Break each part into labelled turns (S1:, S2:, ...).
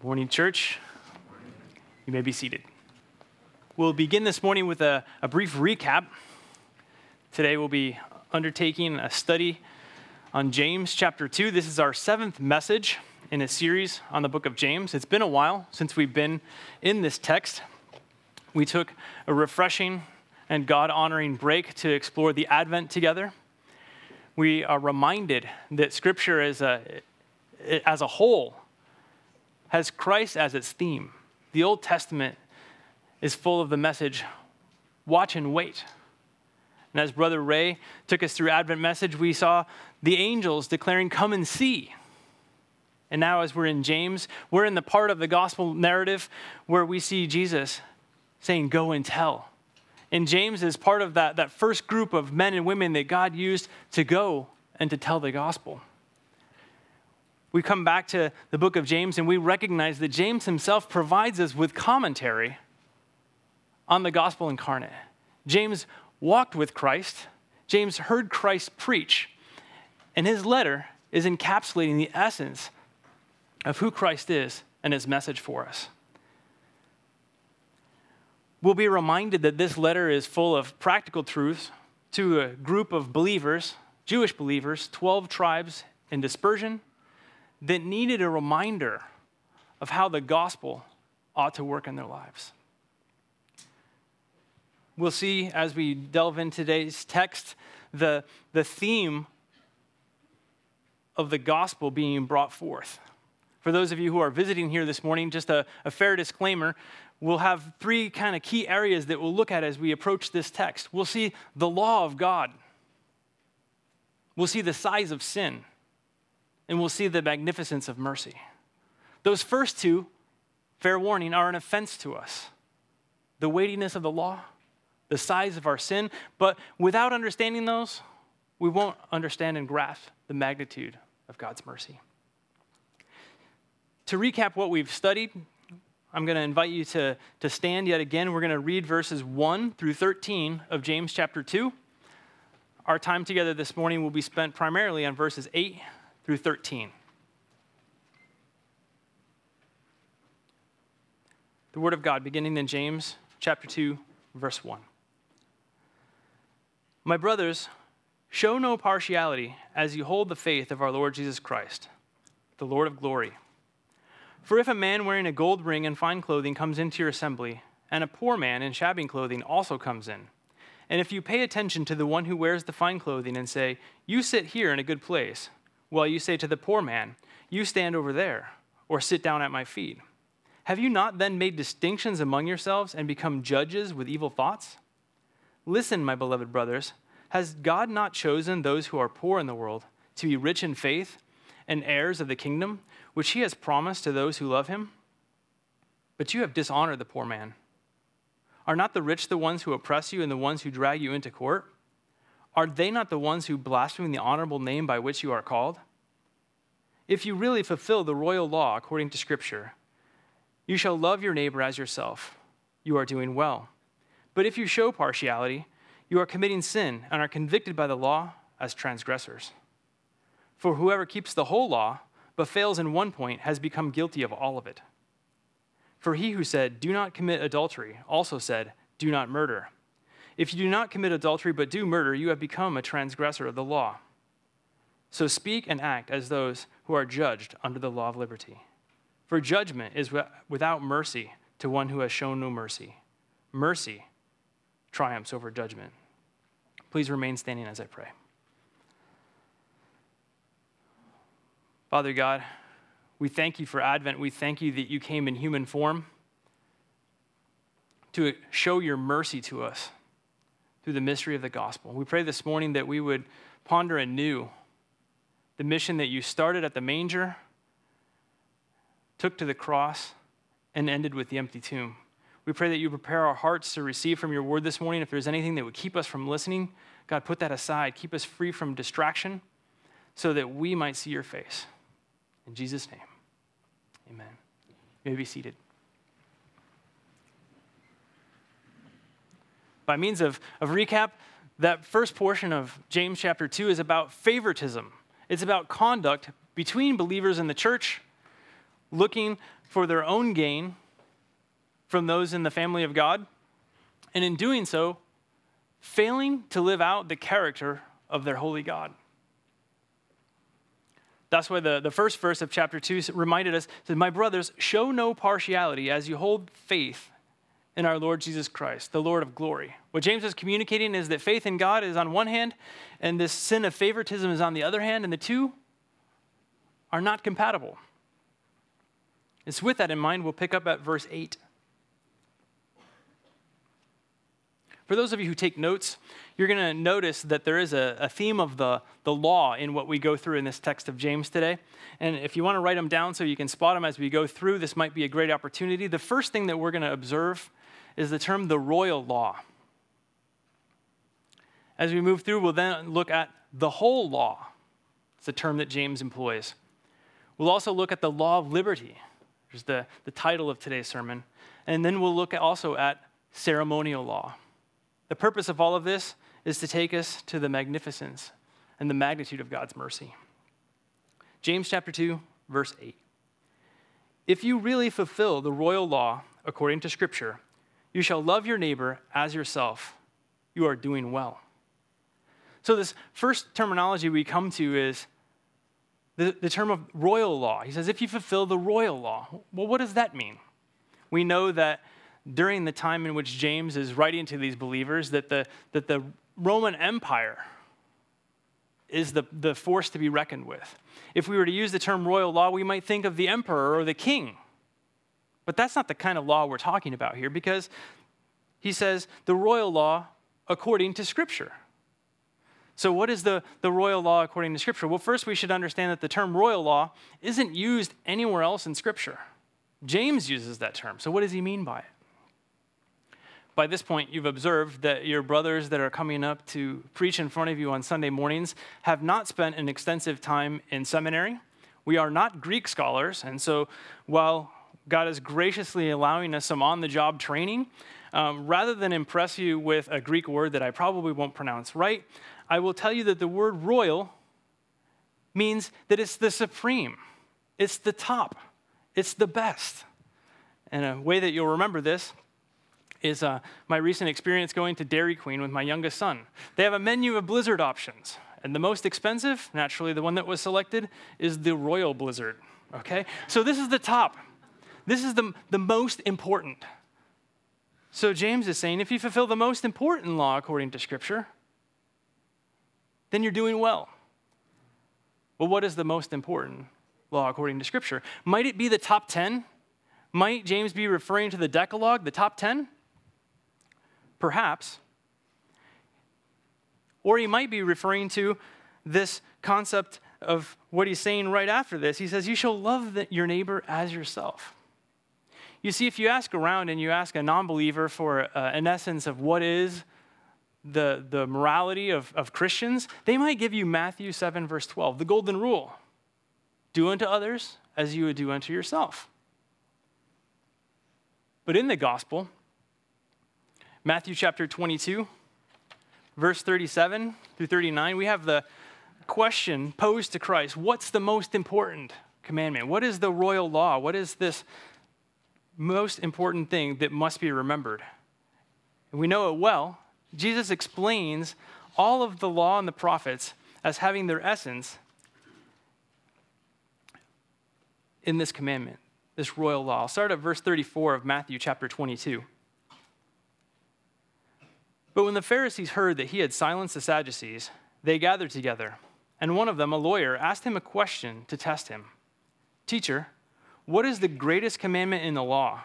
S1: Morning, church. You may be seated. We'll begin this morning with a, a, brief recap. Today, we'll be undertaking a study on James chapter 2. This is our seventh message in a series on the book of James. It's been a while since we've been in this text. We took a refreshing and God honoring break to explore the Advent together. We are reminded that Scripture is a, as a whole has Christ as its theme. The Old Testament is full of the message watch and wait. And as Brother Ray took us through Advent message, we saw the angels declaring, Come and see. And now, as we're in James, we're in the part of the gospel narrative where we see Jesus saying, Go and tell. And James is part of that, that first group of men and women that God used to go and to tell the gospel we come back to the book of James and we recognize that James himself provides us with commentary on the gospel incarnate. James walked with Christ, James heard Christ preach, and his letter is encapsulating the essence of who Christ is and his message for us. We'll be reminded that this letter is full of practical truths to a group of believers, Jewish believers, 12 tribes in dispersion that needed a reminder of how the gospel ought to work in their lives. We'll see as we delve into today's text the, the theme of the gospel being brought forth. For those of you who are visiting here this morning, just a, a fair disclaimer we'll have three kind of key areas that we'll look at as we approach this text. We'll see the law of God, we'll see the size of sin and we'll see the magnificence of mercy. Those first two, fair warning, are an offense to us the weightiness of the law, the size of our sin. But without understanding those, we won't understand and grasp the magnitude of God's mercy. To recap what we've studied, I'm going to invite you to, to stand yet again. We're going to read verses 1 through 13 of James chapter 2. Our time together this morning will be spent primarily on verses 8 through 13. The Word of God, beginning in James chapter 2, verse 1. My brothers, show no partiality as you hold the faith of our Lord Jesus Christ, the Lord of glory. For if a man wearing a gold ring and fine clothing comes into your assembly, and a poor man in shabby clothing also comes in, and if you pay attention to the one who wears the fine clothing and say, You sit here in a good place, while you say to the poor man, You stand over there, or sit down at my feet. Have you not then made distinctions among yourselves and become judges with evil thoughts? Listen, my beloved brothers, has God not chosen those who are poor in the world to be rich in faith and heirs of the kingdom, which he has promised to those who love him? But you have dishonored the poor man. Are not the rich the ones who oppress you and the ones who drag you into court? Are they not the ones who blaspheme the honorable name by which you are called? If you really fulfill the royal law according to Scripture, you shall love your neighbor as yourself. You are doing well. But if you show partiality, you are committing sin and are convicted by the law as transgressors. For whoever keeps the whole law but fails in one point has become guilty of all of it. For he who said, Do not commit adultery, also said, Do not murder. If you do not commit adultery but do murder, you have become a transgressor of the law. So speak and act as those who are judged under the law of liberty. For judgment is without mercy to one who has shown no mercy. Mercy triumphs over judgment. Please remain standing as I pray. Father God, we thank you for Advent. We thank you that you came in human form to show your mercy to us through the mystery of the gospel. We pray this morning that we would ponder anew the mission that you started at the manger, took to the cross, and ended with the empty tomb. We pray that you prepare our hearts to receive from your word this morning. If there's anything that would keep us from listening, God, put that aside. Keep us free from distraction so that we might see your face. In Jesus' name, amen. You may be seated. By means of, of recap, that first portion of James chapter 2 is about favoritism. It's about conduct between believers in the church looking for their own gain from those in the family of God, and in doing so, failing to live out the character of their holy God. That's why the, the first verse of chapter 2 reminded us that, My brothers, show no partiality as you hold faith in our Lord Jesus Christ, the Lord of glory. What James is communicating is that faith in God is on one hand, and this sin of favoritism is on the other hand, and the two are not compatible. It's with that in mind, we'll pick up at verse 8. For those of you who take notes, you're going to notice that there is a, a, theme of the, the law in what we go through in this text of James today. And if you want to write them down so you can spot them as we go through, this might be a great opportunity. The first thing that we're going to observe is the term the royal law. As we move through, we'll then look at the whole law. It's a term that James employs. We'll also look at the law of liberty, which is the, the title of today's sermon. And then we'll look also at ceremonial law. The purpose of all of this is to take us to the magnificence and the magnitude of God's mercy. James chapter 2, verse 8. If you really fulfill the royal law according to Scripture, you shall love your neighbor as yourself. You are doing well. So, this first terminology we come to is the, the term of royal law. He says, if you fulfill the royal law. Well, what does that mean? We know that during the time in which James is writing to these believers that the, that the Roman Empire is the, the force to be reckoned with. If we were to use the term royal law, we might think of the emperor or the king. But that's not the kind of law we're talking about here because he says the royal law according to Scripture. So, what is the, the royal law according to Scripture? Well, first, we should understand that the term royal law isn't used anywhere else in Scripture. James uses that term. So, what does he mean by it? by this point, you've observed that your brothers that are coming up to preach in front of you on Sunday mornings have not spent an extensive time in seminary. We are not Greek scholars, and so while God is graciously allowing us some on the job training, um, rather than impress you with a Greek word that I probably won't pronounce right, I will tell you that the word royal means that it's the supreme, it's the top, it's the best. And a way that you'll remember this is uh, my recent experience going to Dairy Queen with my youngest son. They have a menu of blizzard options. And the most expensive, naturally, the one that was selected, is the Royal Blizzard. Okay? So this is the top. This is the, the most important. So James is saying if you fulfill the most important law according to Scripture, then you're doing well. Well, what is the most important law according to Scripture? Might it be the top 10? Might James be referring to the Decalogue, the top 10? Perhaps. Or he might be referring to this concept of what he's saying right after this. He says, You shall love your neighbor as yourself. You see, if you ask around and you ask a non believer for uh, an essence of what is the, the morality of, of Christians, they might give you Matthew 7, verse 12, the golden rule do unto others as you would do unto yourself. But in the gospel, Matthew chapter 22, verse 37 through 39, we have the question posed to Christ What's the most important commandment? What is the royal law? What is this most important thing that must be remembered? And we know it well. Jesus explains all of the law and the prophets as having their essence in this commandment, this royal law. I'll start at verse 34 of Matthew chapter 22. But when the Pharisees heard that he had silenced the Sadducees, they gathered together, and one of them, a lawyer, asked him a question to test him Teacher, what is the greatest commandment in the law?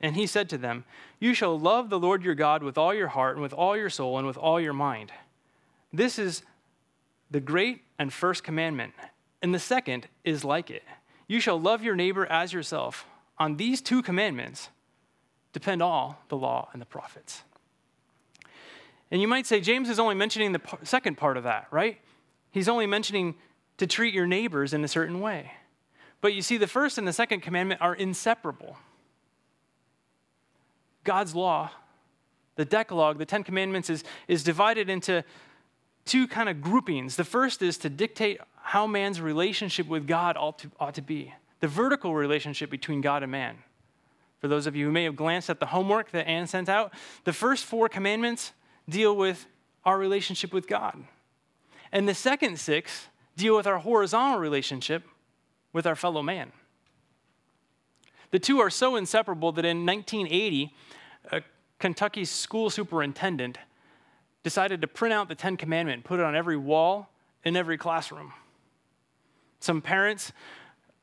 S1: And he said to them, You shall love the Lord your God with all your heart, and with all your soul, and with all your mind. This is the great and first commandment. And the second is like it You shall love your neighbor as yourself. On these two commandments depend all the law and the prophets. And you might say, James is only mentioning the second part of that, right? He's only mentioning to treat your neighbors in a certain way. But you see, the first and the second commandment are inseparable. God's law, the Decalogue, the Ten Commandments, is, is divided into two kind of groupings. The first is to dictate how man's relationship with God ought to, ought to be. the vertical relationship between God and man. For those of you who may have glanced at the homework that Anne sent out, the first four commandments deal with our relationship with God. And the second six deal with our horizontal relationship with our fellow man. The two are so inseparable that in 1980, a Kentucky school superintendent decided to print out the Ten Commandments and put it on every wall in every classroom. Some parents,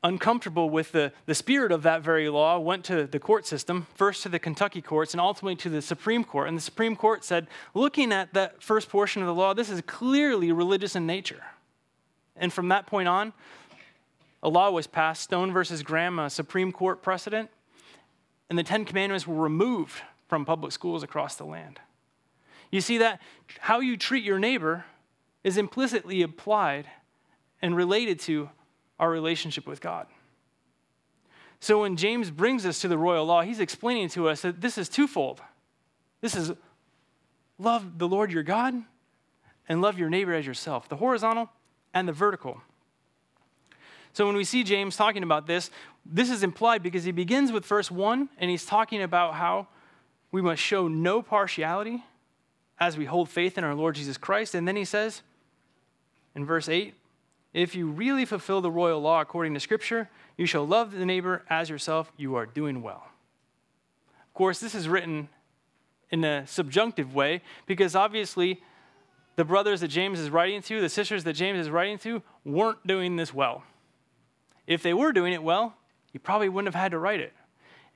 S1: uncomfortable with the, the spirit of that very law, went to the court system, first to the Kentucky courts and ultimately to the Supreme Court. And the Supreme Court said, looking at that first portion of the law, this is clearly religious in nature. And from that point on, a law was passed, Stone versus Graham, a Supreme Court precedent, and the Ten Commandments were removed from public schools across the land. You see that how you treat your neighbor is implicitly applied and related to our relationship with God. So when James brings us to the royal law, he's explaining to us that this is twofold. This is love the Lord your God and love your neighbor as yourself, the horizontal and the vertical. So when we see James talking about this, this is implied because he begins with verse 1 and he's talking about how we must show no partiality as we hold faith in our Lord Jesus Christ. And then he says in verse 8, if you really fulfill the royal law according to Scripture, you shall love the neighbor as yourself. You are doing well. Of course, this is written in a subjunctive way because obviously the brothers that James is writing to, the sisters that James is writing to, weren't doing this well. If they were doing it well, you probably wouldn't have had to write it.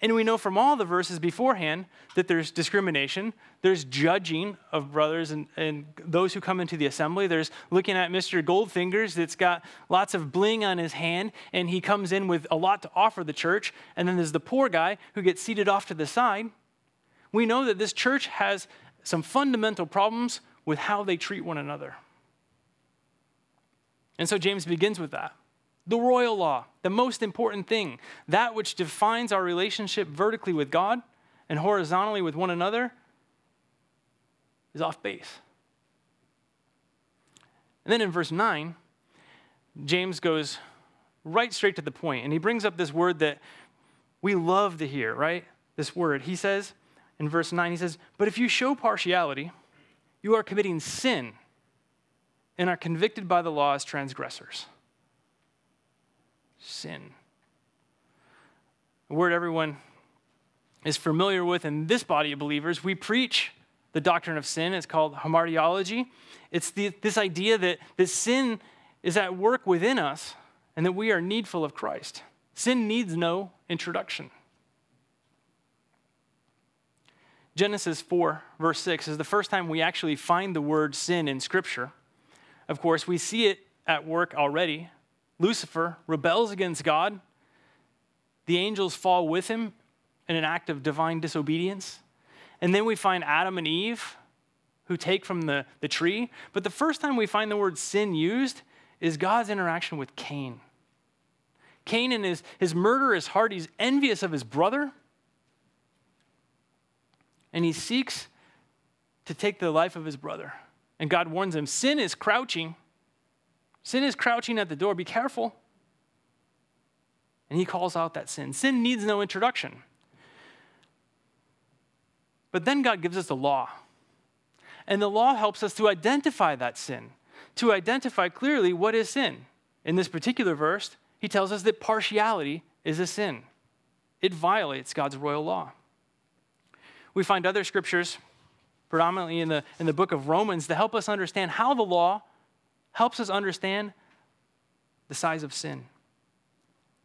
S1: And we know from all the verses beforehand that there's discrimination, there's judging of brothers and, and those who come into the assembly. There's looking at Mr. Goldfingers that's got lots of bling on his hand, and he comes in with a lot to offer the church. And then there's the poor guy who gets seated off to the side. We know that this church has some fundamental problems with how they treat one another. And so James begins with that the royal law, the most important thing, that which defines our relationship vertically with God and horizontally with one another, is off base. And then in verse 9, James goes right straight to the point, and he brings up this word that we love to hear, right? This word. He says in verse 9, he says, But if you show partiality, you are committing sin and are convicted by the law as transgressors sin. A word everyone is familiar with in this body of believers. We preach the doctrine of sin. It's called hamartiology. It's the, this idea that, that sin is at work within us and that we are needful of Christ. Sin needs no introduction. Genesis 4, verse 6 is the first time we actually find the word sin in Scripture. Of course, we see it at work already Lucifer rebels against God. The angels fall with him in an act of divine disobedience. And then we find Adam and Eve who take from the, the tree. But the first time we find the word sin used is God's interaction with Cain. Cain in his, his murderous heart, he's envious of his brother. And he seeks to take the life of his brother. And God warns him sin is crouching Sin is crouching at the door. Be careful. And he calls out that sin. Sin needs no introduction. But then God gives us the law. And the law helps us to identify that sin, to identify clearly what is sin. In this particular verse, he tells us that partiality is a sin, it violates God's royal law. We find other scriptures, predominantly in the, in the book of Romans, to help us understand how the law helps us understand the size of sin.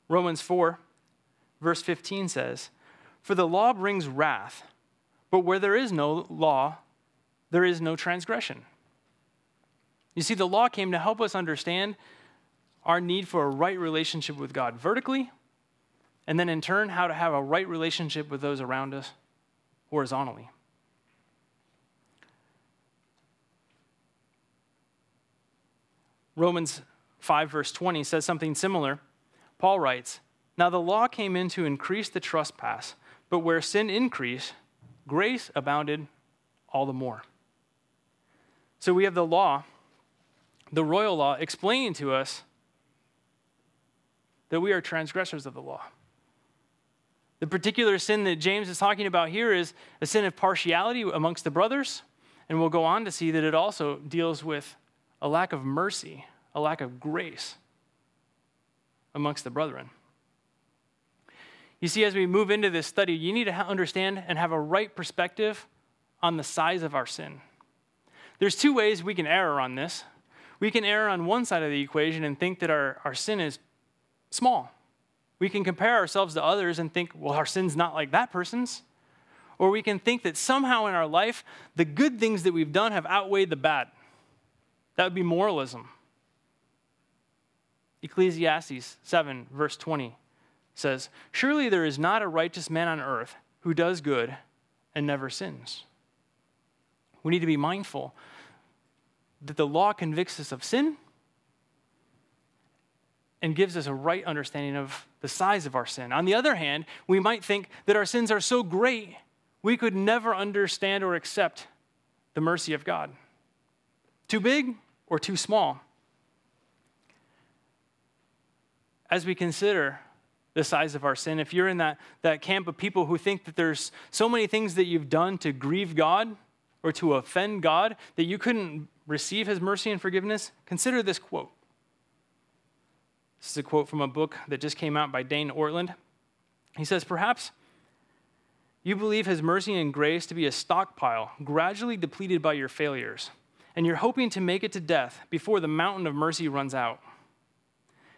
S1: Romans 4, verse 15 says, For the law brings wrath, but where there is no law, there is no transgression. You see, the law came to help us understand our need for a right relationship with God vertically, and then in turn, how to have a right relationship with those around us horizontally. Romans 5, verse 20 says something similar. Paul writes, Now the law came in to increase the trespass, but where sin increased, grace abounded all the more. So we have the law, the royal law, explaining to us that we are transgressors of the law. The particular sin that James is talking about here is a sin of partiality amongst the brothers, and we'll go on to see that it also deals with a lack of mercy, a lack of grace amongst the brethren. You see, as we move into this study, you need to understand and have a right perspective on the size of our sin. There's two ways we can err on this. We can err on one side of the equation and think that our, our sin is small. We can compare ourselves to others and think, well, our sin's not like that person's. Or we can think that somehow in our life, the good things that we've done have outweighed the bad. That would be moralism. Ecclesiastes 7, verse 20 says, Surely there is not a righteous man on earth who does good and never sins. We need to be mindful that the law convicts us of sin and gives us a right understanding of the size of our sin. On the other hand, we might think that our sins are so great we could never understand or accept the mercy of God. Too big or too small? As we consider the size of our sin, if you're in that, that camp of people who think that there's so many things that you've done to grieve God or to offend God that you couldn't receive his mercy and forgiveness, consider this quote. This is a quote from a book that just came out by Dane Ortlund. He says, Perhaps you believe his mercy and grace to be a stockpile gradually depleted by your failures, and you're hoping to make it to death before the mountain of mercy runs out.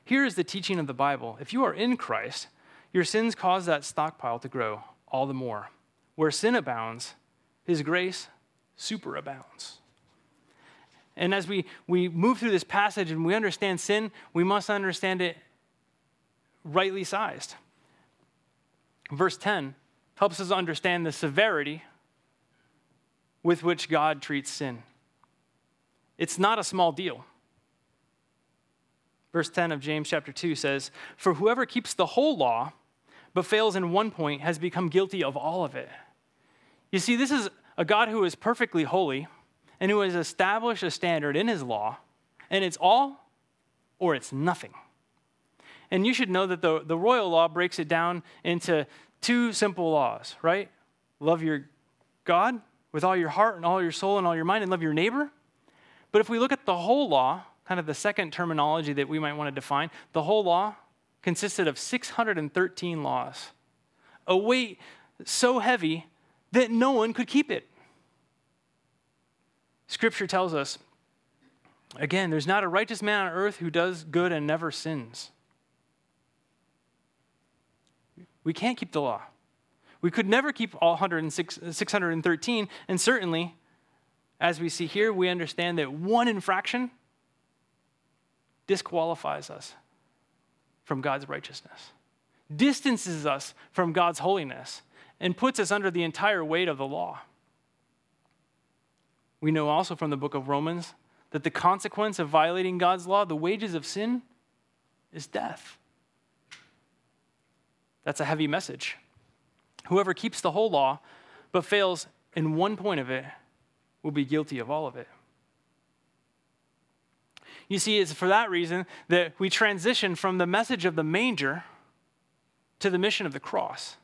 S1: Here is the teaching of the Bible. If you are in Christ, your sins cause that stockpile to grow all the more. Where sin abounds, his grace superabounds. And as we, we move through this passage and we understand sin, we must understand it rightly sized. Verse 10 helps us understand the severity with which God treats sin. It's not a small deal. Verse 10 of James chapter 2 says, For whoever keeps the whole law but fails in one point has become guilty of all of it. You see, this is a God who is perfectly holy and who has established a standard in his law, and it's all or it's nothing. And you should know that the, the royal law breaks it down into two simple laws, right? Love your God with all your heart and all your soul and all your mind, and love your neighbor. But if we look at the whole law, kind of the second terminology that we might want to define, the whole law consisted of 613 laws, a weight so heavy that no one could keep it. Scripture tells us, again, there's not a righteous man on earth who does good and never sins. We can't keep the law. We could never keep all 613, and certainly, as we see here, we understand that one infraction disqualifies us from God's righteousness, distances us from God's holiness, and puts us under the entire weight of the law. We know also from the book of Romans that the consequence of violating God's law, the wages of sin, is death. That's a heavy message. Whoever keeps the whole law but fails in one point of it will be guilty of all of it. You see, it's for that reason that we transition from the message of the manger to the mission of the cross.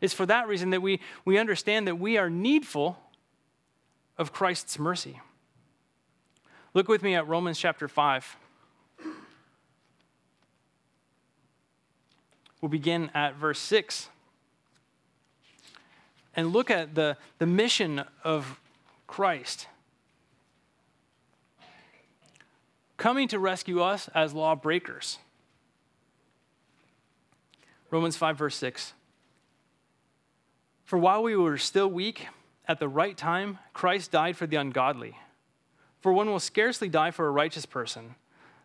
S1: It's for that reason that we, we understand that we are needful of Christ's mercy. Look with me at Romans chapter 5. We'll begin at verse 6 and look at the, the mission of Christ coming to rescue us as lawbreakers. Romans 5, verse 6. For while we were still weak, at the right time, Christ died for the ungodly. For one will scarcely die for a righteous person,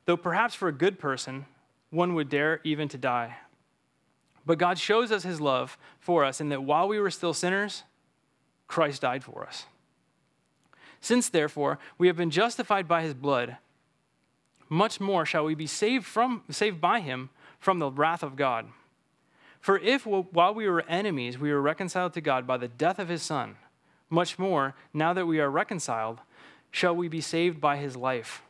S1: though perhaps for a good person, one would dare even to die. But God shows us his love for us in that while we were still sinners, Christ died for us. Since, therefore, we have been justified by his blood, much more shall we be saved, from, saved by him from the wrath of God. For if, while we were enemies, we were reconciled to God by the death of his Son, much more, now that we are reconciled, shall we be saved by his life.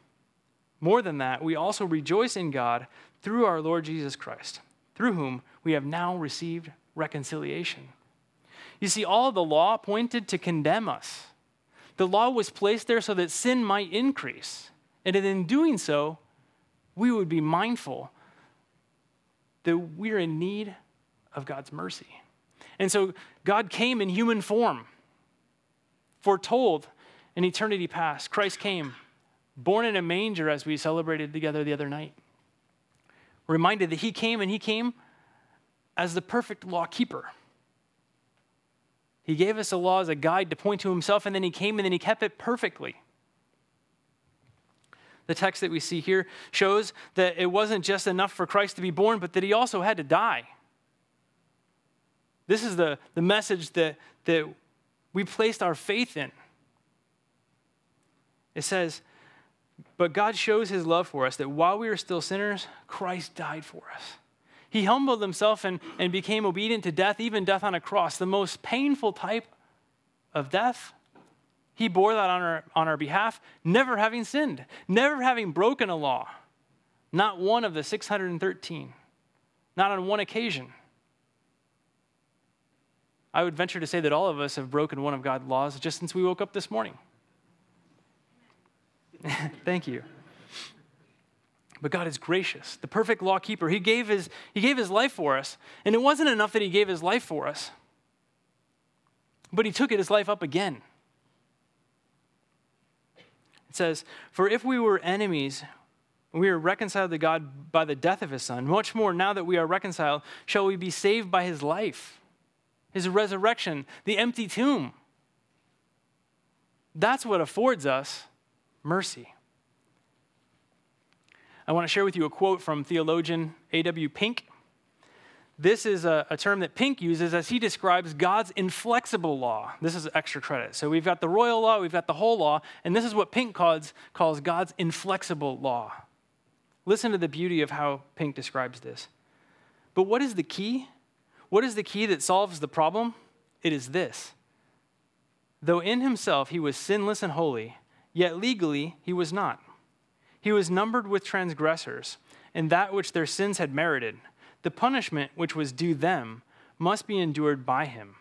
S1: More than that, we also rejoice in God through our Lord Jesus Christ, through whom we have now received reconciliation. You see, all the law pointed to condemn us. The law was placed there so that sin might increase. And in doing so, we would be mindful that we're in need of God's mercy. And so God came in human form, foretold in eternity past. Christ came, born in a manger as we celebrated together the other night. Reminded that he came and he came as the perfect law keeper. He gave us a law as a guide to point to himself, and then he came and then he kept it perfectly. The text that we see here shows that it wasn't just enough for Christ to be born, but that he also had to die. This is the, the message that, that we placed our faith in. It says, But God shows his love for us that while we were still sinners, Christ died for us. He humbled himself and, and became obedient to death, even death on a cross, the most painful type of death. He bore that on our, on our behalf, never having sinned, never having broken a law, not one of the 613, not on one occasion. I would venture to say that all of us have broken one of God's laws just since we woke up this morning. Thank you. But God is gracious, the perfect law keeper. He gave, his, he gave his life for us. And it wasn't enough that he gave his life for us, but he took it, his life up again. It says, For if we were enemies, we were reconciled to God by the death of his son, much more now that we are reconciled, shall we be saved by his life, his resurrection, the empty tomb. That's what affords us mercy. I want to share with you a quote from theologian A.W. Pink. This is a, a, term that Pink uses as he describes God's inflexible law. This is extra credit. So we've got the royal law, we've got the whole law, and this is what Pink calls, calls God's inflexible law. Listen to the beauty of how Pink describes this. But what is the key? What is the key that solves the problem? It is this. Though in himself he was sinless and holy, yet legally he was not. He was numbered with transgressors, and that which their sins had merited, the punishment which was due them, must be endured by him.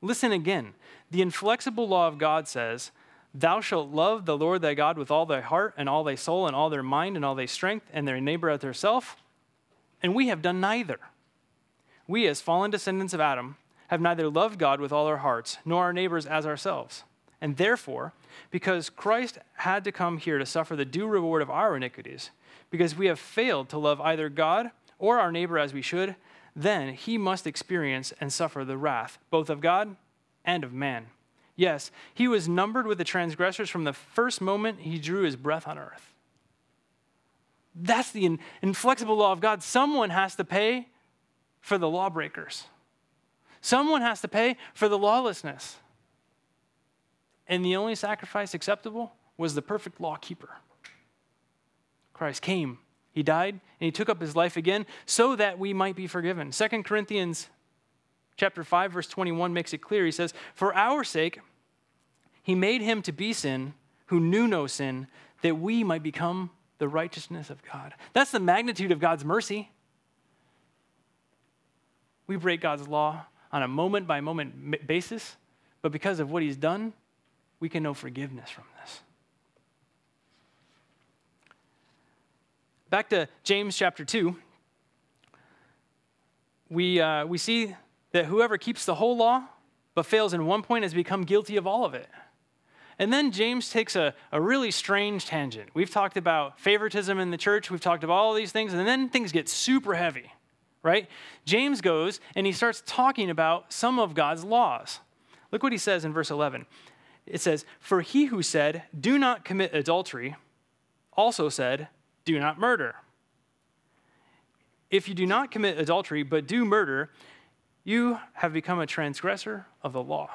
S1: Listen again. The inflexible law of God says, Thou shalt love the Lord thy God with all thy heart, and all thy soul, and all their mind, and all thy strength, and their neighbor as theirself. And we have done neither. We, as fallen descendants of Adam, have neither loved God with all our hearts, nor our neighbors as ourselves. And therefore, because Christ had to come here to suffer the due reward of our iniquities, because we have failed to love either God or our neighbor as we should, then he must experience and suffer the wrath, both of God and of man. Yes, he was numbered with the transgressors from the first moment he drew his breath on earth. That's the inflexible law of God. Someone has to pay for the lawbreakers, someone has to pay for the lawlessness. And the only sacrifice acceptable was the perfect law keeper. Christ came, he died, and he took up his life again so that we might be forgiven. 2 Corinthians chapter 5 verse 21 makes it clear. He says, "For our sake he made him to be sin who knew no sin, that we might become the righteousness of God." That's the magnitude of God's mercy. We break God's law on a moment by moment basis, but because of what he's done, we can know forgiveness from this. Back to James chapter 2, we, uh, we see that whoever keeps the whole law but fails in one point has become guilty of all of it. And then James takes a, a really strange tangent. We've talked about favoritism in the church, we've talked about all these things, and then things get super heavy, right? James goes and he starts talking about some of God's laws. Look what he says in verse 11 it says, For he who said, Do not commit adultery, also said, Do not murder. If you do not commit adultery, but do murder, you have become a transgressor of the law.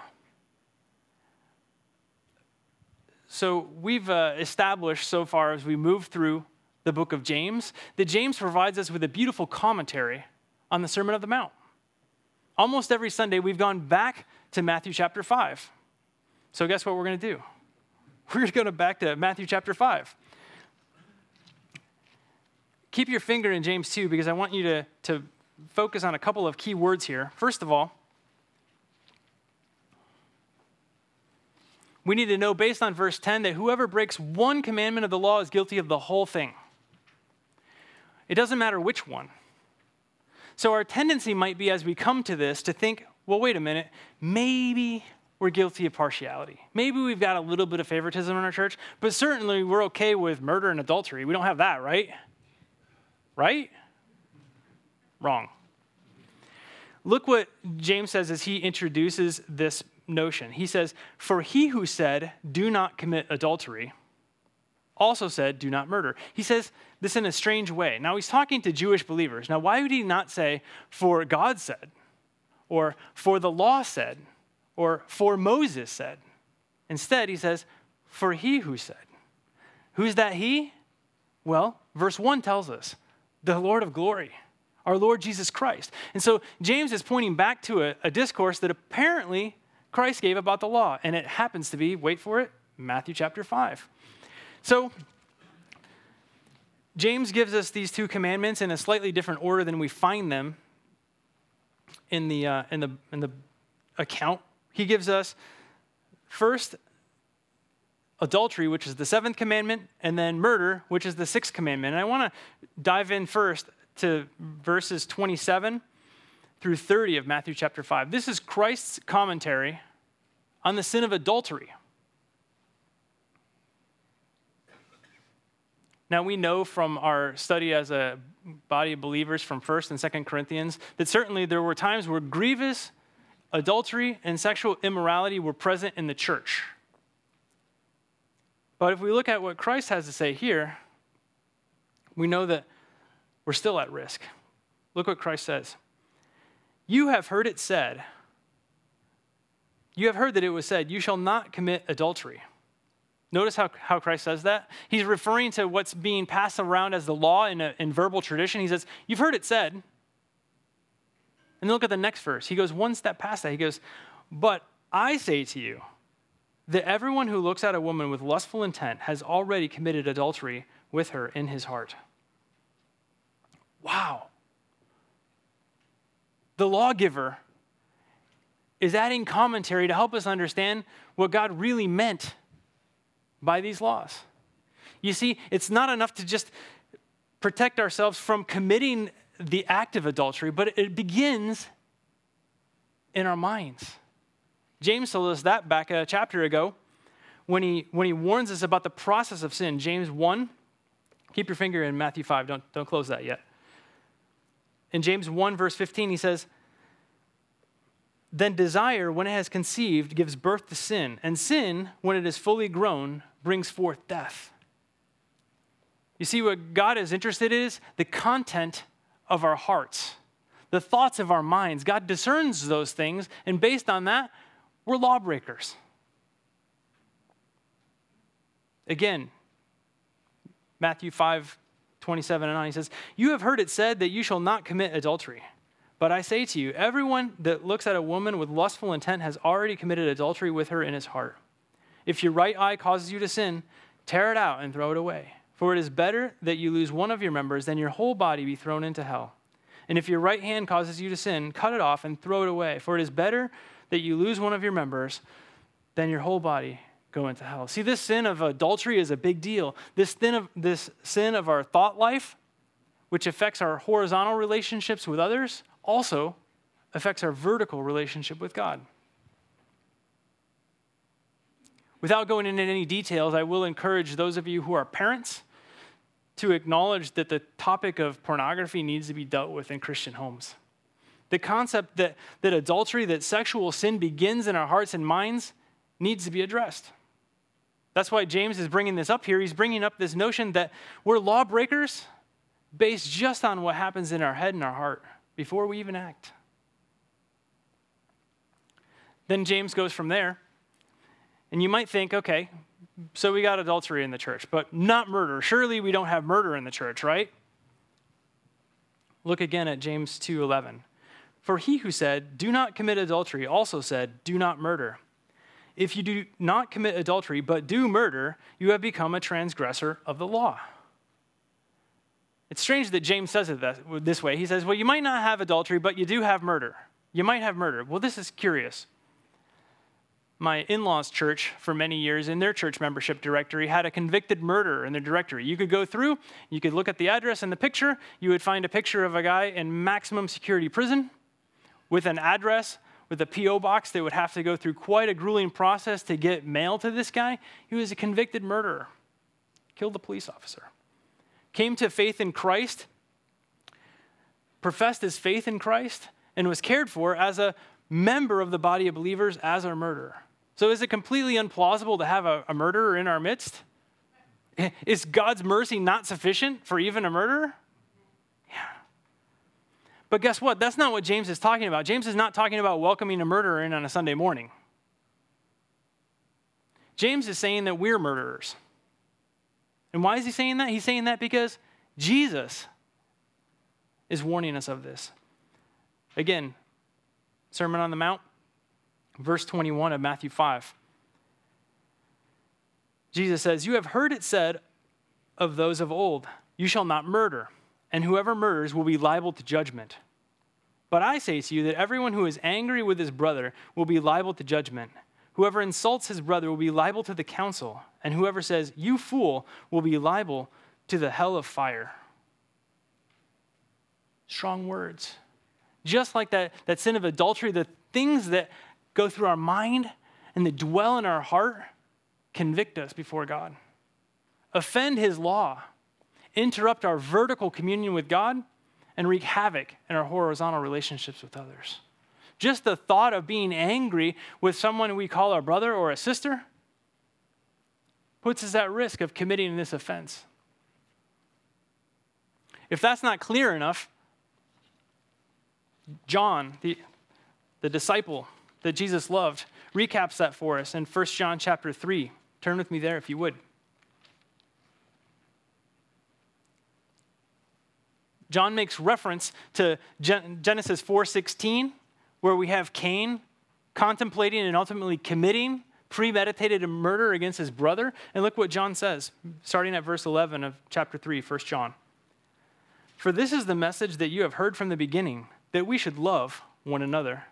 S1: So we've uh, established so far as we move through the book of James that James provides us with a beautiful commentary on the Sermon of the Mount. Almost every Sunday, we've gone back to Matthew chapter 5. So, guess what we're going to do? We're going to back to Matthew chapter 5. keep your finger in James 2 because I want you to, to focus on a couple of key words here. First of all, we need to know, based on verse 10, that whoever breaks one commandment of the law is guilty of the whole thing. It doesn't matter which one. So, our tendency might be as we come to this to think, well, wait a minute, maybe we're guilty of partiality. Maybe we've got a little bit of favoritism in our church, but certainly we're okay with murder and adultery. We don't have that, right? Right? Wrong. Look what James says as he introduces this notion. He says, For he who said, Do not commit adultery, also said, Do not murder. He says this in a strange way. Now, he's talking to Jewish believers. Now, why would he not say, For God said, or For the law said, or For Moses said? Instead, he says, For he who said. Who's that he? Well, verse 1 tells us the Lord of glory our Lord Jesus Christ. And so James is pointing back to a, a, discourse that apparently Christ gave about the law. And it happens to be, wait for it, Matthew chapter 5. So, James gives us these two commandments in a slightly different order than we find them in the, uh, in the, in the account. He gives us first adultery, which is the seventh commandment, and then murder, which is the sixth commandment. And I want to dive in first to verses 27 through 30 of Matthew chapter 5. This is Christ's commentary on the sin of adultery. Now, we know from our study as a body of believers from 1st and 2nd Corinthians that certainly there were times where grievous adultery and sexual immorality were present in the church. But if we look at what Christ has to say here, we know that we're still at risk. Look what Christ says. You have heard it said, you have heard that it was said, You shall not commit adultery. Notice how, how Christ says that? He's referring to what's being passed around as the law in, a, in verbal tradition. He says, You've heard it said. And then look at the next verse. He goes one step past that. He goes, But I say to you that everyone who looks at a woman with lustful intent has already committed adultery with her in his heart. Wow the lawgiver, is adding commentary to help us understand what God really meant by these laws. You see, it's not enough to just protect ourselves from committing the act of adultery, but it begins in our minds. James told us that back a chapter ago when he, when he warns us about the process of sin. James 1, keep your finger in Matthew 5, don't, don't close that yet. In James 1, verse 15, he says, Then desire, when it has conceived, gives birth to sin, and sin, when it is fully grown, brings forth death. You see, what God is interested in is the content of our hearts, the thoughts of our minds. God discerns those things, and based on that, we're lawbreakers. Again, Matthew 5 27 and 9, he says, You have heard it said that you shall not commit adultery. But I say to you, everyone that looks at a woman with lustful intent has already committed adultery with her in his heart. If your right eye causes you to sin, tear it out and throw it away. For it is better that you lose one of your members than your whole body be thrown into hell. And if your right hand causes you to sin, cut it off and throw it away. For it is better that you lose one of your members than your whole body go into hell. See, this sin of adultery is a big deal. This sin of, this sin of our thought life, which affects our horizontal relationships with others, also affects our vertical relationship with God. Without going into any details, I will encourage those of you who are parents to acknowledge that the topic of pornography needs to be dealt with in Christian homes. The concept that, that adultery, that sexual sin begins in our hearts and minds, needs to be addressed. That's why James is bringing this up here. He's bringing up this notion that we're lawbreakers based just on what happens in our head and our heart before we even act. Then James goes from there. And you might think, okay, so we got adultery in the church, but not murder. Surely we don't have murder in the church, right? Look again at James 2:11. For he who said, "Do not commit adultery," also said, "Do not murder." If you do not commit adultery, but do murder, you have become a transgressor of the law. It's strange that James says it this way. He says, Well, you might not have adultery, but you do have murder. You might have murder. Well, this is curious. My in law's church, for many years, in their church membership directory, had a convicted murderer in their directory. You could go through, you could look at the address and the picture, you would find a picture of a guy in maximum security prison with an address, with a P.O. box that would have to go through quite a grueling process to get mail to this guy. He was a convicted murderer, killed a police officer came to faith in Christ, professed his faith in Christ, and was cared for as a member of the body of believers as a murderer. So is it completely implausible to have a, a murderer in our midst? Is God's mercy not sufficient for even a murderer? But guess what? That's not what James is talking about. James is not talking about welcoming a murderer in on a Sunday morning. James is saying that we're murderers. And why is he saying that? He's saying that because Jesus is warning us of this. Again, Sermon on the Mount, verse 21 of Matthew 5. Jesus says, You have heard it said of those of old, You shall not murder, and whoever murders will be liable to judgment. But I say to you that everyone who is angry with his brother will be liable to judgment. Whoever insults his brother will be liable to the council, and whoever says, You fool, will be liable to the hell of fire. Strong words. Just like that, that sin of adultery, the things that go through our mind and that dwell in our heart convict us before God, offend his law, interrupt our vertical communion with God, and wreak havoc in our horizontal relationships with others. Just the thought of being angry with someone we call our brother or a sister puts us at risk of committing this offense. If that's not clear enough, John, the, the disciple that Jesus loved, recaps that for us in 1 John chapter 3. Turn with me there if you would. John makes reference to Genesis 4:16 where we have Cain contemplating and ultimately committing premeditated murder against his brother. And look what John says, starting at verse 11 of chapter 3, 1 John. For this is the message that you have heard from the beginning, that we should love one another.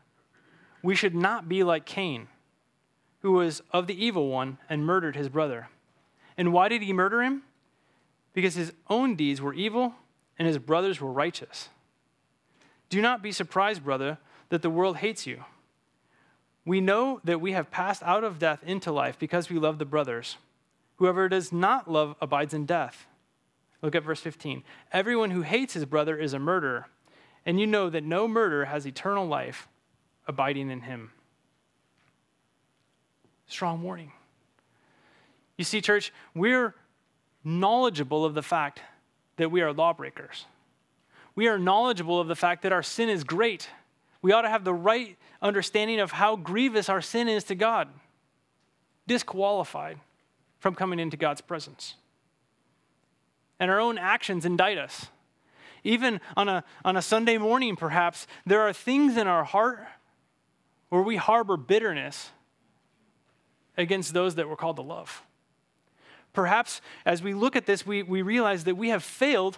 S1: We should not be like Cain, who was of the evil one and murdered his brother. And why did he murder him? Because his own deeds were evil and his brothers were righteous. Do not be surprised, brother that the world hates you. We know that we have passed out of death into life because we love the brothers. Whoever does not love abides in death. Look at verse 15. Everyone who hates his brother is a murderer, and you know that no murderer has eternal life abiding in him. Strong warning. You see, church, we're knowledgeable of the fact that we are lawbreakers. We are knowledgeable of the fact that our sin is great we ought to have the right understanding of how grievous our sin is to God, disqualified from coming into God's presence. And our own actions indict us. Even on a, on a Sunday morning, perhaps, there are things in our heart where we harbor bitterness against those that we're called to love. Perhaps as we look at this, we, we realize that we have failed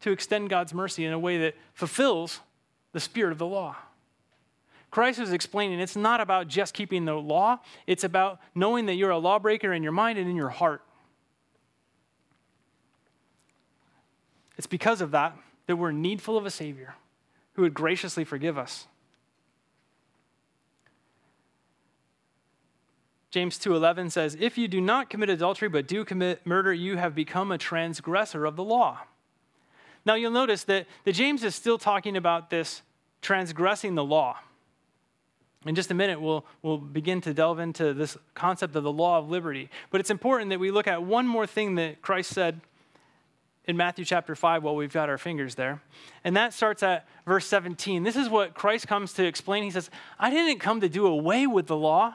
S1: to extend God's mercy in a way that fulfills the spirit of the law. Christ was explaining it's not about just keeping the law, it's about knowing that you're a lawbreaker in your mind and in your heart. It's because of that that we're needful of a Savior who would graciously forgive us. James 2:11 says, "If you do not commit adultery but do commit murder, you have become a transgressor of the law." Now you'll notice that, that James is still talking about this transgressing the law. In just a minute, we'll, we'll begin to delve into this concept of the law of liberty. But it's important that we look at one more thing that Christ said in Matthew chapter 5 while we've got our fingers there. And that starts at verse 17. This is what Christ comes to explain. He says, I didn't come to do away with the law.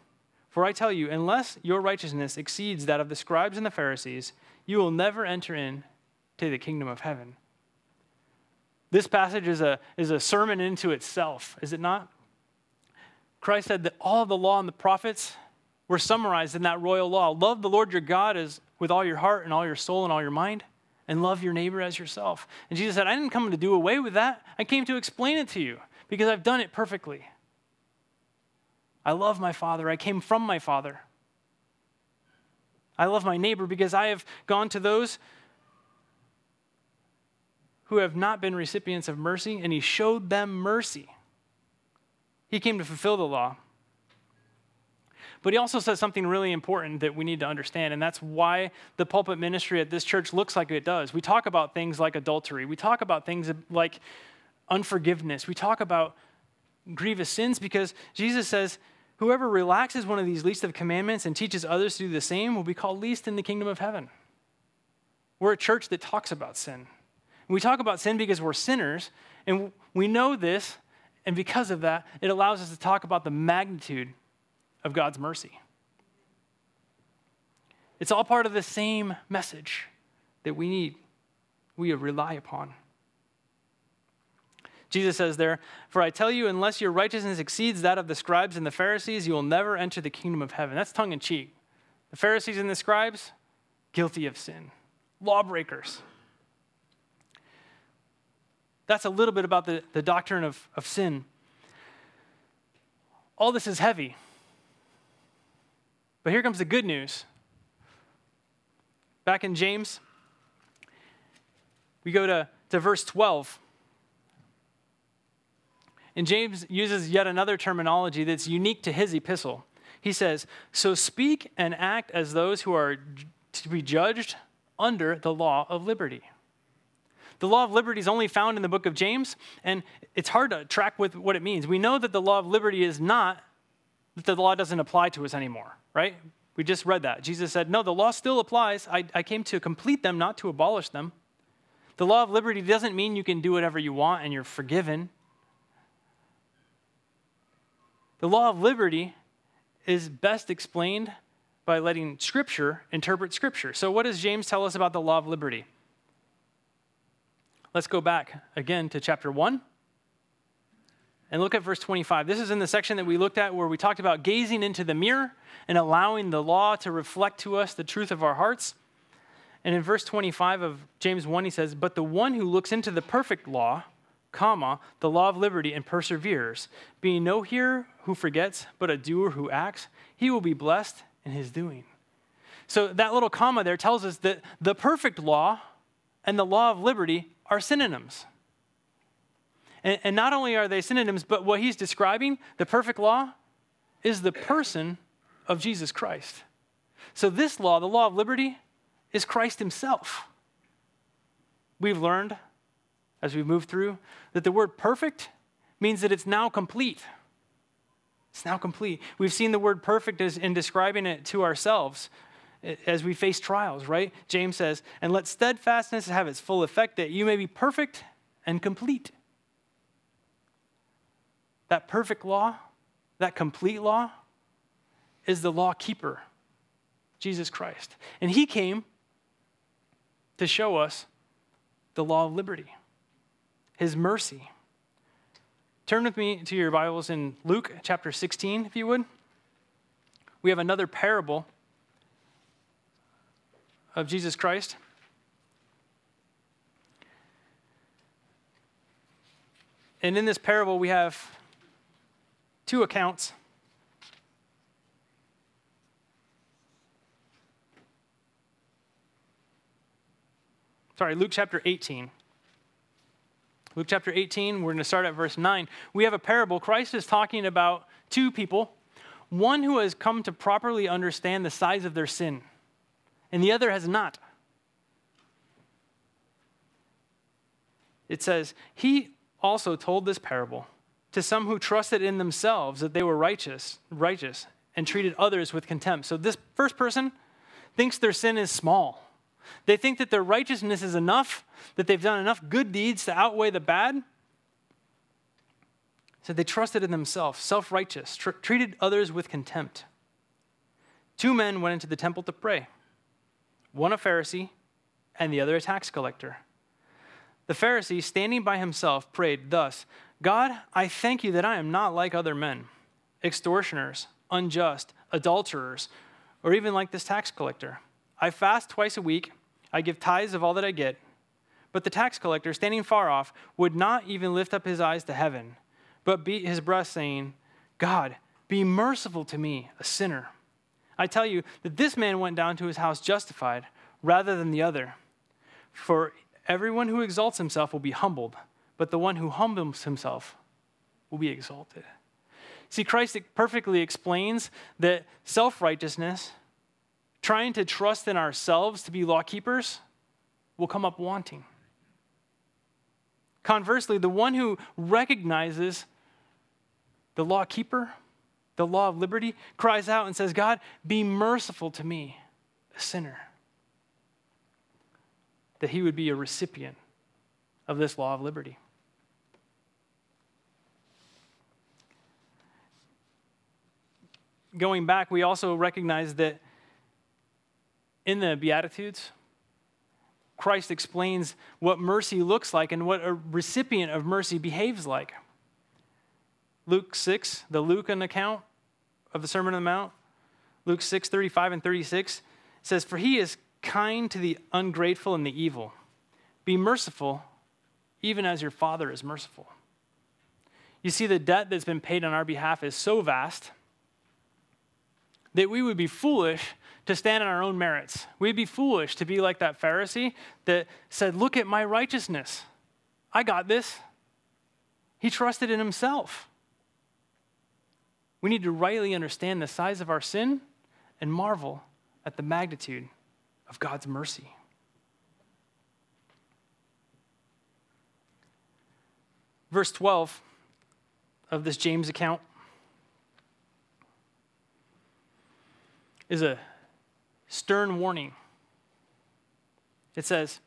S1: For I tell you, unless your righteousness exceeds that of the scribes and the Pharisees, you will never enter into the kingdom of heaven. This passage is a, is a sermon into itself, is it not? Christ said that all the law and the prophets were summarized in that royal law. Love the Lord your God as with all your heart and all your soul and all your mind, and love your neighbor as yourself. And Jesus said, I didn't come to do away with that. I came to explain it to you because I've done it perfectly. I love my Father. I came from my Father. I love my neighbor because I have gone to those who have not been recipients of mercy, and he showed them mercy. He came to fulfill the law. But he also says something really important that we need to understand, and that's why the pulpit ministry at this church looks like it does. We talk about things like adultery, we talk about things like unforgiveness, we talk about grievous sins because Jesus says, Whoever relaxes one of these least of commandments and teaches others to do the same will be called least in the kingdom of heaven. We're a church that talks about sin. We talk about sin because we're sinners, and we know this, and because of that, it allows us to talk about the magnitude of God's mercy. It's all part of the same message that we need, we rely upon. Jesus says there, For I tell you, unless your righteousness exceeds that of the scribes and the Pharisees, you will never enter the kingdom of heaven. That's tongue in cheek. The Pharisees and the scribes, guilty of sin, lawbreakers. That's a little bit about the, the doctrine of, of sin. All this is heavy. But here comes the good news. Back in James, we go to, to verse 12. And James uses yet another terminology that's unique to his epistle. He says, So speak and act as those who are to be judged under the law of liberty. The law of liberty is only found in the book of James, and it's hard to track with what it means. We know that the law of liberty is not that the law doesn't apply to us anymore, right? We just read that. Jesus said, No, the law still applies. I, I came to complete them, not to abolish them. The law of liberty doesn't mean you can do whatever you want and you're forgiven. The law of liberty is best explained by letting Scripture interpret Scripture. So, what does James tell us about the law of liberty? Let's go back again to chapter 1 and look at verse 25. This is in the section that we looked at where we talked about gazing into the mirror and allowing the law to reflect to us the truth of our hearts. And in verse 25 of James 1, he says, But the one who looks into the perfect law, comma, the law of liberty, and perseveres, being no hearer who forgets, but a doer who acts, he will be blessed in his doing. So that little comma there tells us that the perfect law and the law of liberty are synonyms. And, and not only are they synonyms, but what he's describing, the perfect law, is the person of Jesus Christ. So, this law, the law of liberty, is Christ himself. We've learned as we move through that the word perfect means that it's now complete. It's now complete. We've seen the word perfect as in describing it to ourselves eh, as we face trials, right? James says, and let steadfastness have its full effect that you may be perfect and complete. That perfect law, that complete law, is the law keeper, Jesus Christ. And he came to show us the law of liberty, his mercy. Turn with me to your Bibles in Luke chapter 16, if you would. We have another parable of Jesus Christ. And in this parable, we have two accounts. Sorry, Luke chapter 18. Luke chapter 18, we're going to start at verse 9. We have a parable. Christ is talking about two people one who has come to properly understand the size of their sin and the other has not. It says, He also told this parable to some who trusted in themselves that they were righteous, righteous, and treated others with contempt. So this first person thinks their sin is small. They think that their righteousness is enough, that they've done enough good deeds to outweigh the bad. So they trusted in themselves, self righteous, tr- treated others with contempt. Two men went into the temple to pray one a Pharisee and the other a tax collector. The Pharisee, standing by himself, prayed thus God, I thank you that I am not like other men, extortioners, unjust, adulterers, or even like this tax collector. I fast twice a week, I give tithes of all that I get. But the tax collector, standing far off, would not even lift up his eyes to heaven, but beat his breast, saying, God, be merciful to me, a sinner. I tell you that this man went down to his house justified rather than the other. For everyone who exalts himself will be humbled, but the one who humbles himself will be exalted. See, Christ perfectly explains that self righteousness, trying to trust in ourselves to be law keepers, will come up wanting. Conversely, the one who recognizes the law keeper the law of liberty, cries out and says, God, be merciful to me, a sinner. That he would be a recipient of this law of liberty. Going back, we also recognize that in the Beatitudes, Christ explains what mercy looks like and what a recipient of mercy behaves like. Luke 6, the Lucan account of the Sermon on the Mount, Luke 6, 35 and 36, says, For he is kind to the ungrateful and the evil. Be merciful, even as your Father is merciful. You see, the debt that's been paid on our behalf is so vast that we would be foolish to stand on our own merits. We'd be foolish to be like that Pharisee that said, Look at my righteousness. I got this. He trusted in himself. We need to rightly understand the size of our sin and marvel at the magnitude of God's mercy. Verse 12 of this James account is a stern warning. It says,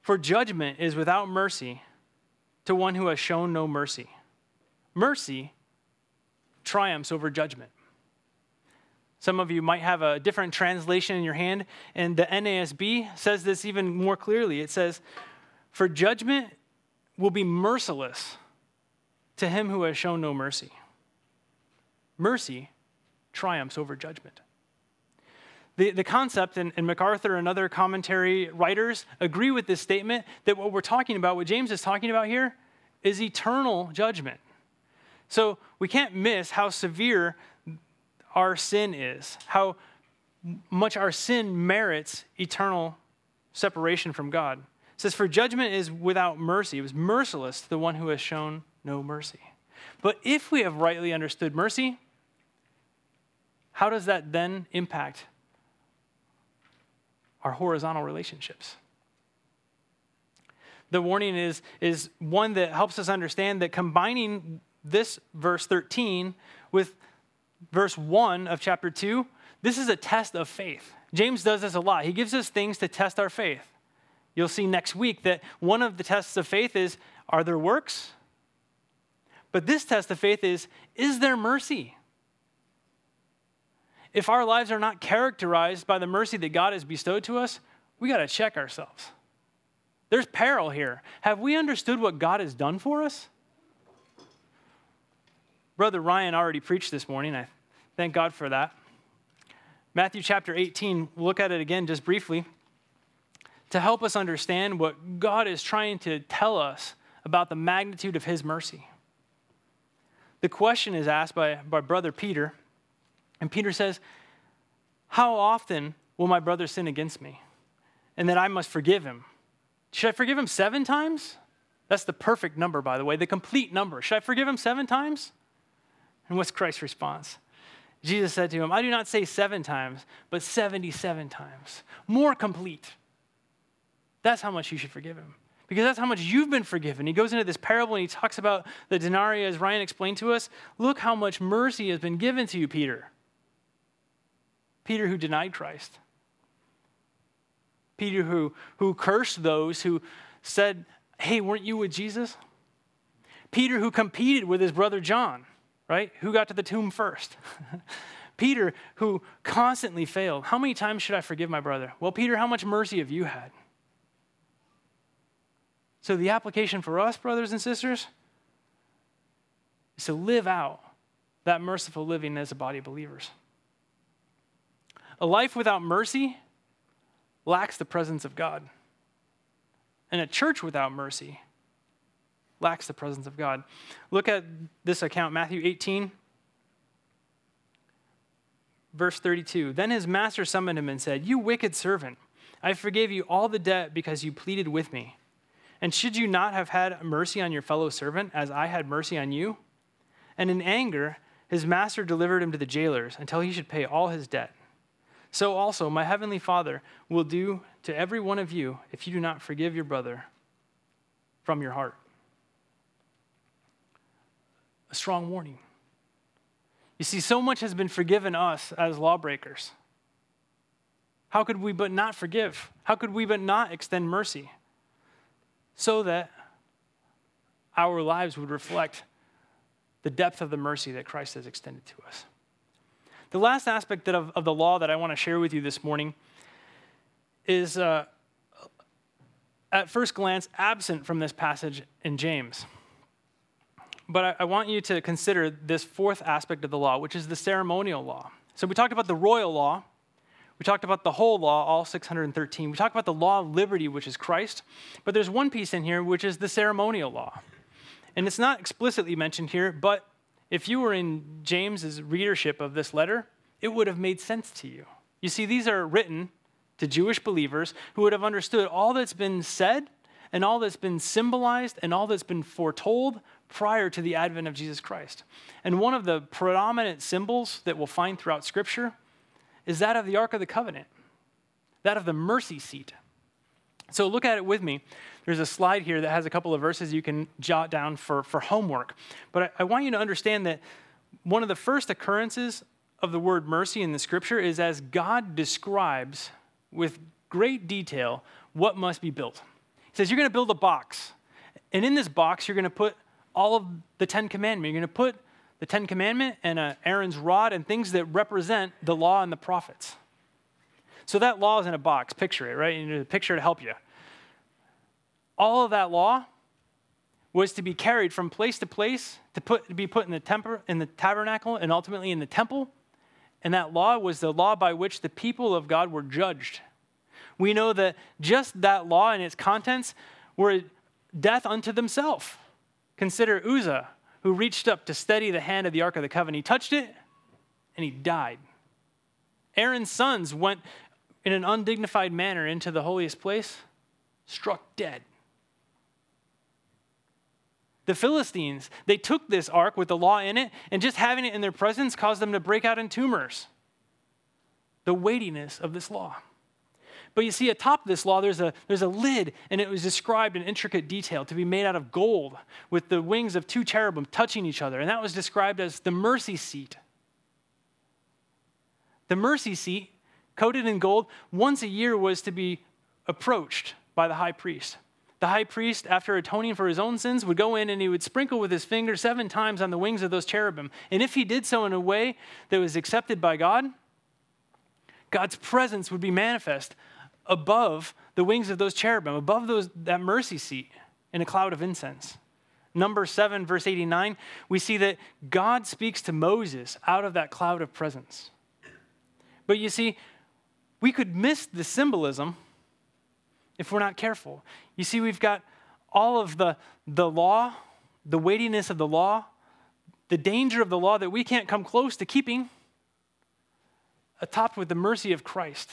S1: For judgment is without mercy to one who has shown no mercy. Mercy triumphs over judgment. Some of you might have a different translation in your hand, and the NASB says this even more clearly. It says, For judgment will be merciless to him who has shown no mercy. Mercy triumphs over judgment. The, the concept, and, and MacArthur and other commentary writers agree with this statement that what we're talking about, what James is talking about here, is eternal judgment. So we can't miss how severe our sin is, how much our sin merits eternal separation from God. It says, For judgment is without mercy. It was merciless to the one who has shown no mercy. But if we have rightly understood mercy, how does that then impact our horizontal relationships? The warning is, is one that helps us understand that combining this verse 13 with verse 1 of chapter 2, this is a test of faith. James does this a lot. He gives us things to test our faith. You'll see next week that one of the tests of faith is are there works? But this test of faith is is there mercy? If our lives are not characterized by the mercy that God has bestowed to us, we got to check ourselves. There's peril here. Have we understood what God has done for us? Brother Ryan already preached this morning. I thank God for that. Matthew chapter 18, we'll look at it again just briefly to help us understand what God is trying to tell us about the magnitude of his mercy. The question is asked by, by brother Peter, and Peter says, How often will my brother sin against me? And that I must forgive him. Should I forgive him seven times? That's the perfect number, by the way, the complete number. Should I forgive him seven times? And what's Christ's response? Jesus said to him, I do not say seven times, but 77 times. More complete. That's how much you should forgive him. Because that's how much you've been forgiven. He goes into this parable and he talks about the denarii, as Ryan explained to us. Look how much mercy has been given to you, Peter. Peter, who denied Christ. Peter who, who cursed those who said, Hey, weren't you with Jesus? Peter who competed with his brother John, right? Who got to the tomb first? Peter who constantly failed. How many times should I forgive my brother? Well, Peter, how much mercy have you had? So, the application for us, brothers and sisters, is to live out that merciful living as a body of believers. A life without mercy lacks the presence of God. And a church without mercy lacks the presence of God. Look at this account, Matthew 18, verse 32. Then his master summoned him and said, You wicked servant, I forgave you all the debt because you pleaded with me. And should you not have had mercy on your fellow servant as I had mercy on you? And in anger, his master delivered him to the jailers until he should pay all his debt. So also, my heavenly Father will do to every one of you if you do not forgive your brother from your heart. A strong warning. You see, so much has been forgiven us as lawbreakers. How could we but not forgive? How could we but not extend mercy? So that our lives would reflect the depth of the mercy that Christ has extended to us. The last aspect of, of the law that I want to share with you this morning is, uh, at first glance, absent from this passage in James. But I, I want you to consider this fourth aspect of the law, which is the ceremonial law. So we talked about the royal law, we talked about the whole law, all 613. We talked about the law of liberty, which is Christ. But there's one piece in here, which is the ceremonial law. And it's not explicitly mentioned here, but if you were in James's readership of this letter, it would have made sense to you. You see, these are written to Jewish believers who would have understood all that's been said and all that's been symbolized and all that's been foretold prior to the advent of Jesus Christ. And one of the predominant symbols that we'll find throughout Scripture is that of the Ark of the Covenant, that of the mercy seat. So look at it with me. There's a slide here that has a couple of verses you can jot down for, for homework. But I, I want you to understand that one of the first occurrences of the word mercy in the scripture is as God describes with great detail what must be built. He says, You're going to build a box. And in this box, you're going to put all of the Ten Commandments. You're going to put the Ten Commandment and uh, Aaron's rod and things that represent the law and the prophets. So that law is in a box. Picture it, right? You need a picture to help you. All of that law was to be carried from place to place to, put, to be put in the, temper, in the tabernacle and ultimately in the temple. And that law was the law by which the people of God were judged. We know that just that law and its contents were death unto themselves. Consider Uzzah, who reached up to steady the hand of the Ark of the Covenant. He touched it and he died. Aaron's sons went in an undignified manner into the holiest place, struck dead. The Philistines, they took this ark with the law in it, and just having it in their presence caused them to break out in tumors. The weightiness of this law. But you see, atop this law, there's a, there's a lid, and it was described in intricate detail to be made out of gold with the wings of two cherubim touching each other. And that was described as the mercy seat. The mercy seat coated in gold, once a year was to be approached by the high priest. The high priest, after atoning for his own sins, would go in and he would sprinkle with his finger seven times on the wings of those cherubim. And if he did so in a way that was accepted by God, God's presence would be manifest above the wings of those cherubim, above those, that mercy seat in a cloud of incense. Number 7, verse 89, we see that God speaks to Moses out of that cloud of presence. But you see, we could miss the symbolism if we're not careful. You see, we've got all of the, the law, the weightiness of the law, the danger of the law that we can't come close to keeping, atop with the mercy of Christ.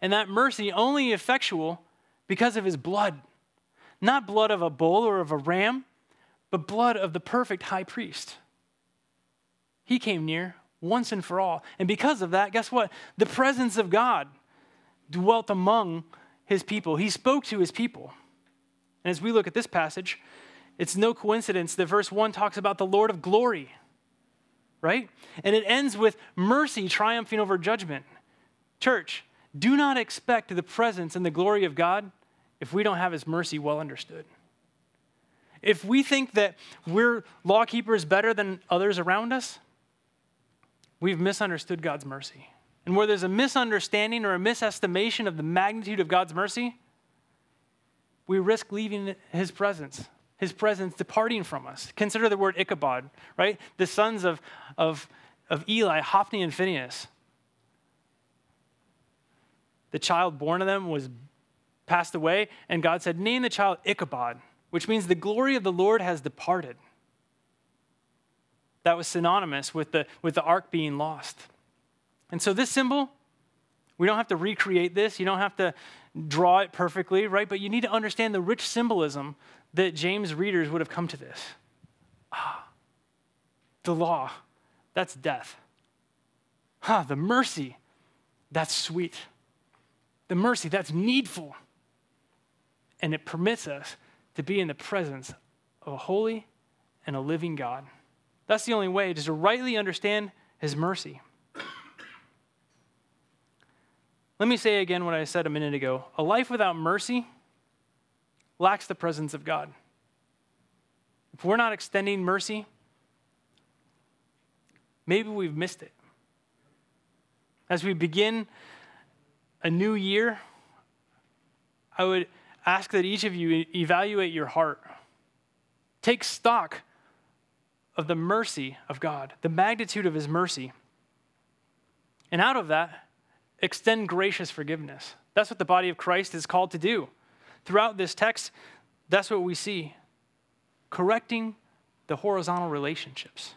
S1: And that mercy only effectual because of his blood. Not blood of a bull or of a ram, but blood of the perfect high priest. He came near once and for all. And because of that, guess what? The presence of God dwelt among his people. He spoke to his people. And as we look at this passage, it's no coincidence that verse 1 talks about the Lord of glory, right? And it ends with mercy triumphing over judgment. Church, do not expect the presence and the glory of God if we don't have his mercy well understood. If we think that we're law keepers better than others around us, we've misunderstood God's mercy. And where there's a misunderstanding or a misestimation of the magnitude of God's mercy, we risk leaving his presence, his presence departing from us. Consider the word Ichabod, right? The sons of, of, of Eli, Hophni and Phinehas. The child born to them was passed away, and God said, Name the child Ichabod, which means the glory of the Lord has departed. That was synonymous with the, with the ark being lost. And so, this symbol, we don't have to recreate this. You don't have to draw it perfectly, right? But you need to understand the rich symbolism that James' readers would have come to this. Ah, the law, that's death. Ah, the mercy, that's sweet. The mercy, that's needful. And it permits us to be in the presence of a holy and a living God. That's the only way, to rightly understand his mercy. Let me say again what I said a minute ago. A life without mercy lacks the presence of God. If we're not extending mercy, maybe we've missed it. As we begin a new year, I would ask that each of you evaluate your heart. Take stock of the mercy of God, the magnitude of his mercy. And out of that, extend gracious forgiveness. That's what the body of Christ is called to do. Throughout this text, that's what we see correcting the horizontal relationships.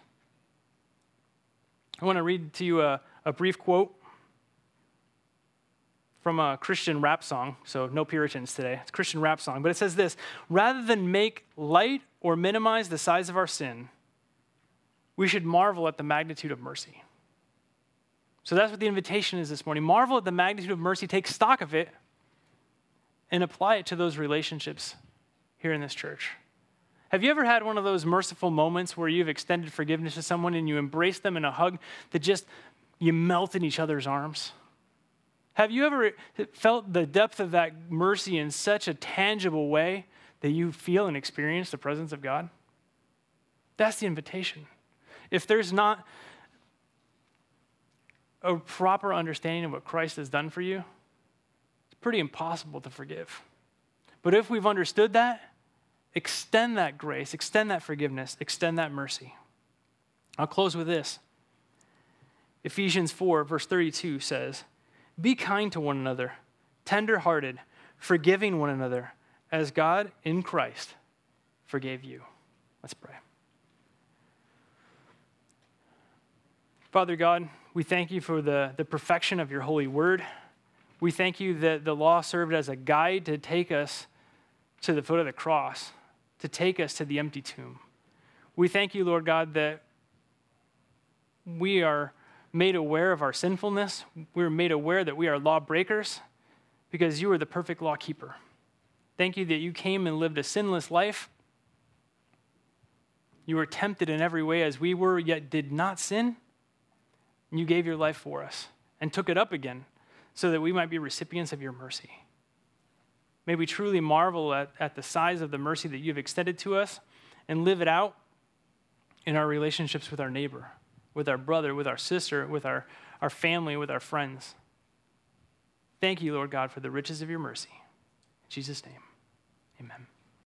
S1: I want to read to you a, a brief quote from a Christian rap song. So, no Puritans today. It's a Christian rap song. But it says this Rather than make light or minimize the size of our sin, we should marvel at the magnitude of mercy. So that's what the invitation is this morning. Marvel at the magnitude of mercy, take stock of it, and apply it to those relationships here in this church. Have you ever had one of those merciful moments where you've extended forgiveness to someone and you embrace them in a hug that just you melt in each other's arms? Have you ever felt the depth of that mercy in such a tangible way that you feel and experience the presence of God? That's the invitation. If there's not a proper understanding of what Christ has done for you, it's pretty impossible to forgive. But if we've understood that, extend that grace, extend that forgiveness, extend that mercy. I'll close with this. Ephesians 4, verse 32 says, Be kind to one another, tenderhearted, forgiving one another, as God in Christ forgave you. Let's pray. Father God, we thank you for the, the perfection of your holy word. We thank you that the law served as a guide to take us to the foot of the cross, to take us to the empty tomb. We thank you, Lord God, that we are made aware of our sinfulness. We're made aware that we are lawbreakers because you are the perfect law keeper. Thank you that you came and lived a sinless life. You were tempted in every way as we were, yet did not sin and you gave your life for us and took it up again so that we might be recipients of your mercy. May we truly marvel at, at the size of the mercy that you've extended to us and live it out in our relationships with our neighbor, with our brother, with our sister, with our, our family, with our friends. Thank you, Lord God, for the riches of your mercy. In Jesus' name, amen.